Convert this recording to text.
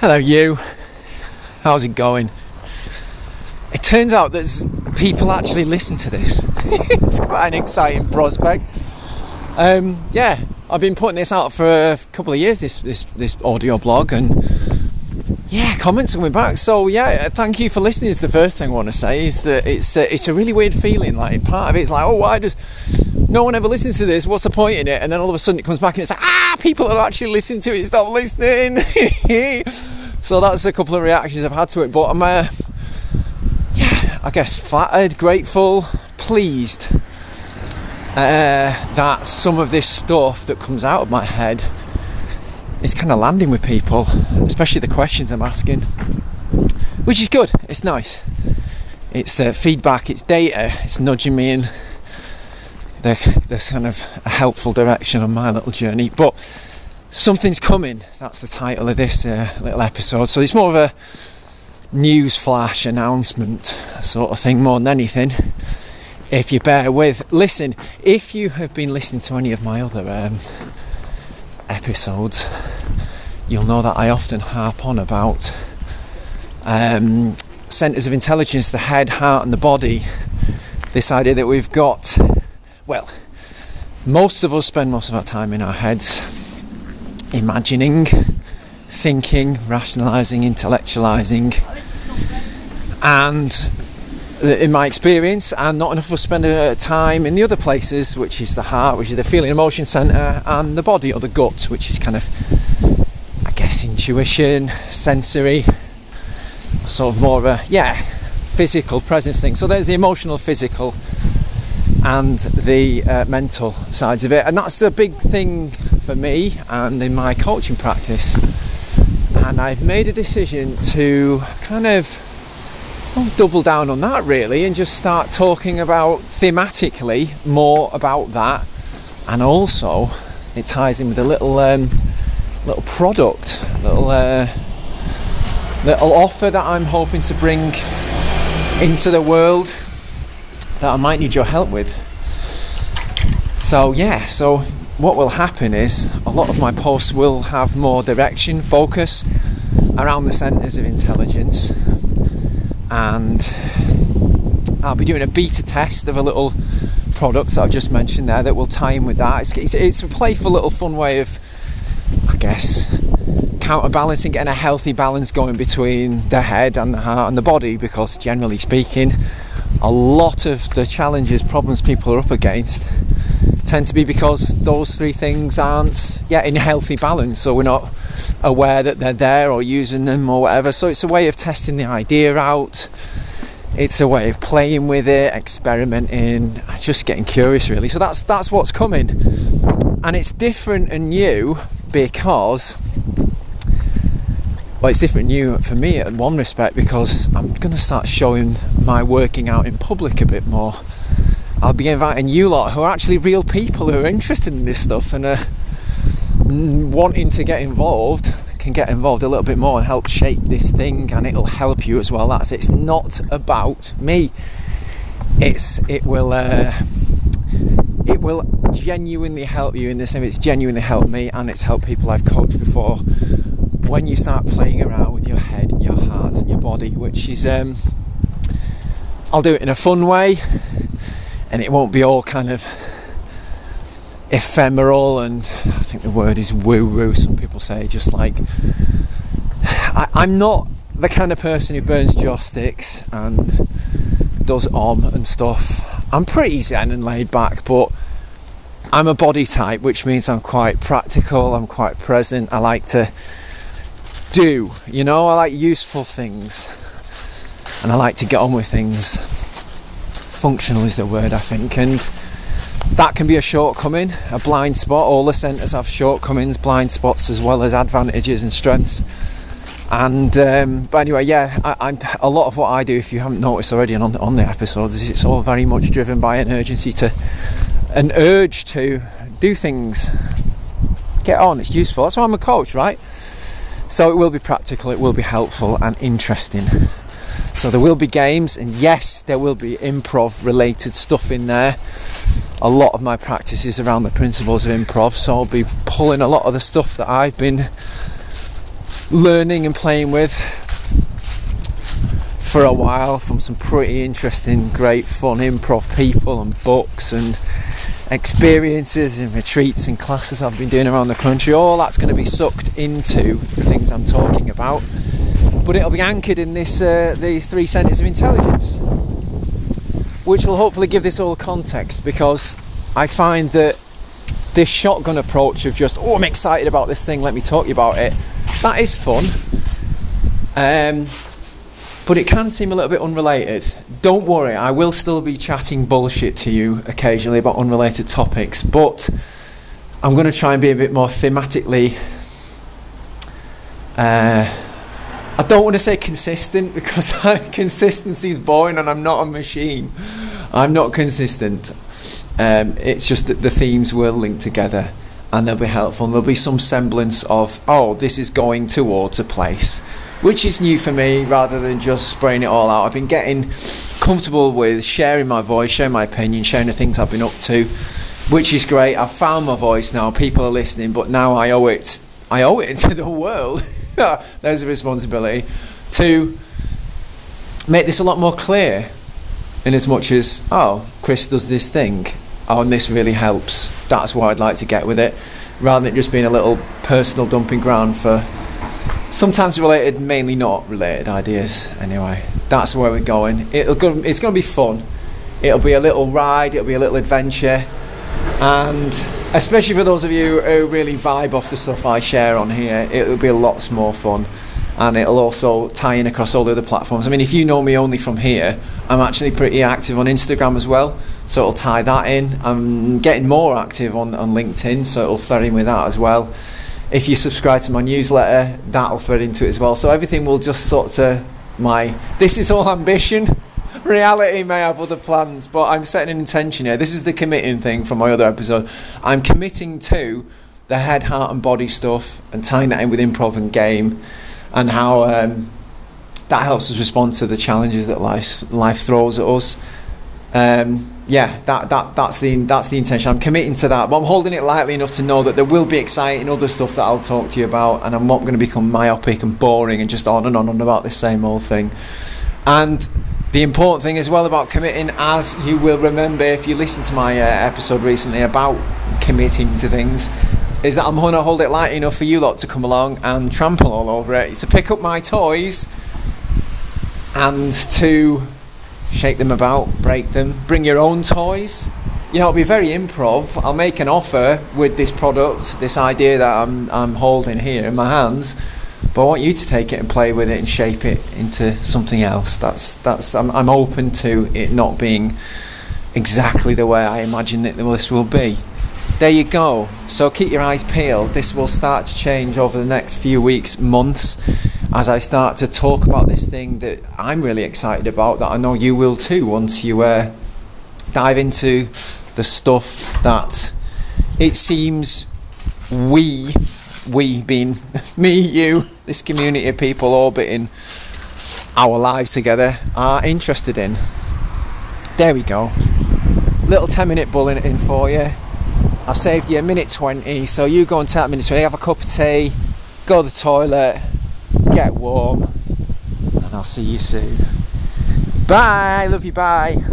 Hello, you. How's it going? It turns out that people actually listen to this. it's quite an exciting prospect. Um, yeah, I've been putting this out for a couple of years. This this this audio blog, and yeah, comments coming back. So yeah, thank you for listening. Is the first thing I want to say is that it's a, it's a really weird feeling. Like part of it's like, oh, why does no one ever listens to this? What's the point in it? And then all of a sudden it comes back and it's like, ah, people that actually listen to it. Stop listening. so that's a couple of reactions I've had to it. But I'm, uh, yeah, I guess flattered, grateful, pleased uh, that some of this stuff that comes out of my head is kind of landing with people, especially the questions I'm asking, which is good. It's nice. It's uh, feedback, it's data, it's nudging me in the, this kind of a helpful direction on my little journey. But something's coming. That's the title of this uh, little episode. So it's more of a news flash announcement sort of thing more than anything. If you bear with, listen. If you have been listening to any of my other um, episodes, you'll know that I often harp on about um, centres of intelligence, the head, heart, and the body. This idea that we've got well, most of us spend most of our time in our heads imagining, thinking, rationalizing, intellectualizing, and in my experience, and not enough of us spend uh, time in the other places, which is the heart, which is the feeling emotion center, and the body or the gut, which is kind of, I guess, intuition, sensory, sort of more of a, yeah, physical presence thing. So there's the emotional, physical, and the uh, mental sides of it. And that's the big thing for me and in my coaching practice. And I've made a decision to kind of well, double down on that really and just start talking about thematically more about that. And also, it ties in with a little um, little product, little uh, little offer that I'm hoping to bring into the world that I might need your help with. So, yeah, so what will happen is a lot of my posts will have more direction, focus around the centres of intelligence, and I'll be doing a beta test of a little product that I've just mentioned there that will tie in with that. It's, it's, it's a playful little fun way of, I guess, counterbalancing, getting a healthy balance going between the head and the heart and the body because generally speaking, a lot of the challenges, problems people are up against tend to be because those three things aren't yet in healthy balance, so we're not aware that they're there or using them or whatever. So it's a way of testing the idea out. It's a way of playing with it, experimenting, just getting curious really. So that's that's what's coming. And it's different and new because well, it's different for me in one respect because I'm going to start showing my working out in public a bit more. I'll be inviting you lot who are actually real people who are interested in this stuff and are wanting to get involved can get involved a little bit more and help shape this thing and it'll help you as well that's it's not about me it's it will uh, it will genuinely help you in the same it's genuinely helped me and it's helped people I've coached before when you start playing around with your head, your heart, and your body, which is, um, I'll do it in a fun way, and it won't be all kind of ephemeral and I think the word is woo woo. Some people say just like I, I'm not the kind of person who burns joss sticks and does om and stuff. I'm pretty zen and laid back, but I'm a body type, which means I'm quite practical. I'm quite present. I like to do. You know, I like useful things and I like to get on with things. Functional is the word, I think, and that can be a shortcoming, a blind spot. All the centres have shortcomings, blind spots, as well as advantages and strengths. And um, but anyway, yeah, I, am a lot of what I do, if you haven't noticed already, on on the episodes, is it's all very much driven by an urgency to, an urge to do things. Get on, it's useful. That's why I'm a coach, right? So it will be practical, it will be helpful and interesting. So there will be games, and yes, there will be improv related stuff in there. A lot of my practice is around the principles of improv, so I'll be pulling a lot of the stuff that I've been learning and playing with for a while from some pretty interesting, great, fun improv people and books and experiences and retreats and classes I've been doing around the country. All that's going to be sucked into the things I'm talking about, but it'll be anchored in this uh, these three centres of intelligence, which will hopefully give this all context because I find that this shotgun approach of just oh I'm excited about this thing, let me talk to you about it, that is fun. Um, but it can seem a little bit unrelated. Don't worry, I will still be chatting bullshit to you occasionally about unrelated topics, but I'm going to try and be a bit more thematically. Uh, I don't want to say consistent because consistency is boring and I'm not a machine. I'm not consistent. Um, it's just that the themes will link together and they'll be helpful. And there'll be some semblance of, oh, this is going towards a place which is new for me rather than just spraying it all out. I've been getting comfortable with sharing my voice, sharing my opinion, sharing the things I've been up to, which is great. I've found my voice now, people are listening, but now I owe it I owe it to the world. There's a responsibility to make this a lot more clear in as much as, oh, Chris does this thing. Oh, and this really helps. That's what I'd like to get with it. Rather than it just being a little personal dumping ground for sometimes related, mainly not related ideas. Anyway, that's where we're going. It'll go, it's going to be fun. It'll be a little ride. It'll be a little adventure, and especially for those of you who really vibe off the stuff I share on here, it'll be lots more fun. And it'll also tie in across all the other platforms. I mean, if you know me only from here, I'm actually pretty active on Instagram as well, so it'll tie that in. I'm getting more active on, on LinkedIn, so it'll thread in with that as well if you subscribe to my newsletter, that'll thread into it as well. So everything will just sort of my. This is all ambition. Reality may have other plans, but I'm setting an intention here. This is the committing thing from my other episode. I'm committing to the head, heart, and body stuff and tying that in with improv and game and how um, that helps us respond to the challenges that life, life throws at us. Um, yeah, that, that that's the that's the intention. I'm committing to that, but I'm holding it lightly enough to know that there will be exciting other stuff that I'll talk to you about, and I'm not going to become myopic and boring and just on and on and about the same old thing. And the important thing as well about committing, as you will remember if you listened to my uh, episode recently about committing to things, is that I'm going to hold it light enough for you lot to come along and trample all over it, to pick up my toys and to shake them about, break them, bring your own toys. You know, it'll be very improv. I'll make an offer with this product, this idea that I'm, I'm holding here in my hands, but I want you to take it and play with it and shape it into something else. That's that's I'm, I'm open to it not being exactly the way I imagine that this will be. There you go. So keep your eyes peeled. This will start to change over the next few weeks, months as I start to talk about this thing that I'm really excited about, that I know you will too once you uh, dive into the stuff that it seems we, we being me, you, this community of people orbiting our lives together, are interested in. There we go. Little 10 minute bulletin in for you. I've saved you a minute 20, so you go and a minute 20, have a cup of tea, go to the toilet get warm, and I'll see you soon. Bye, love you, bye.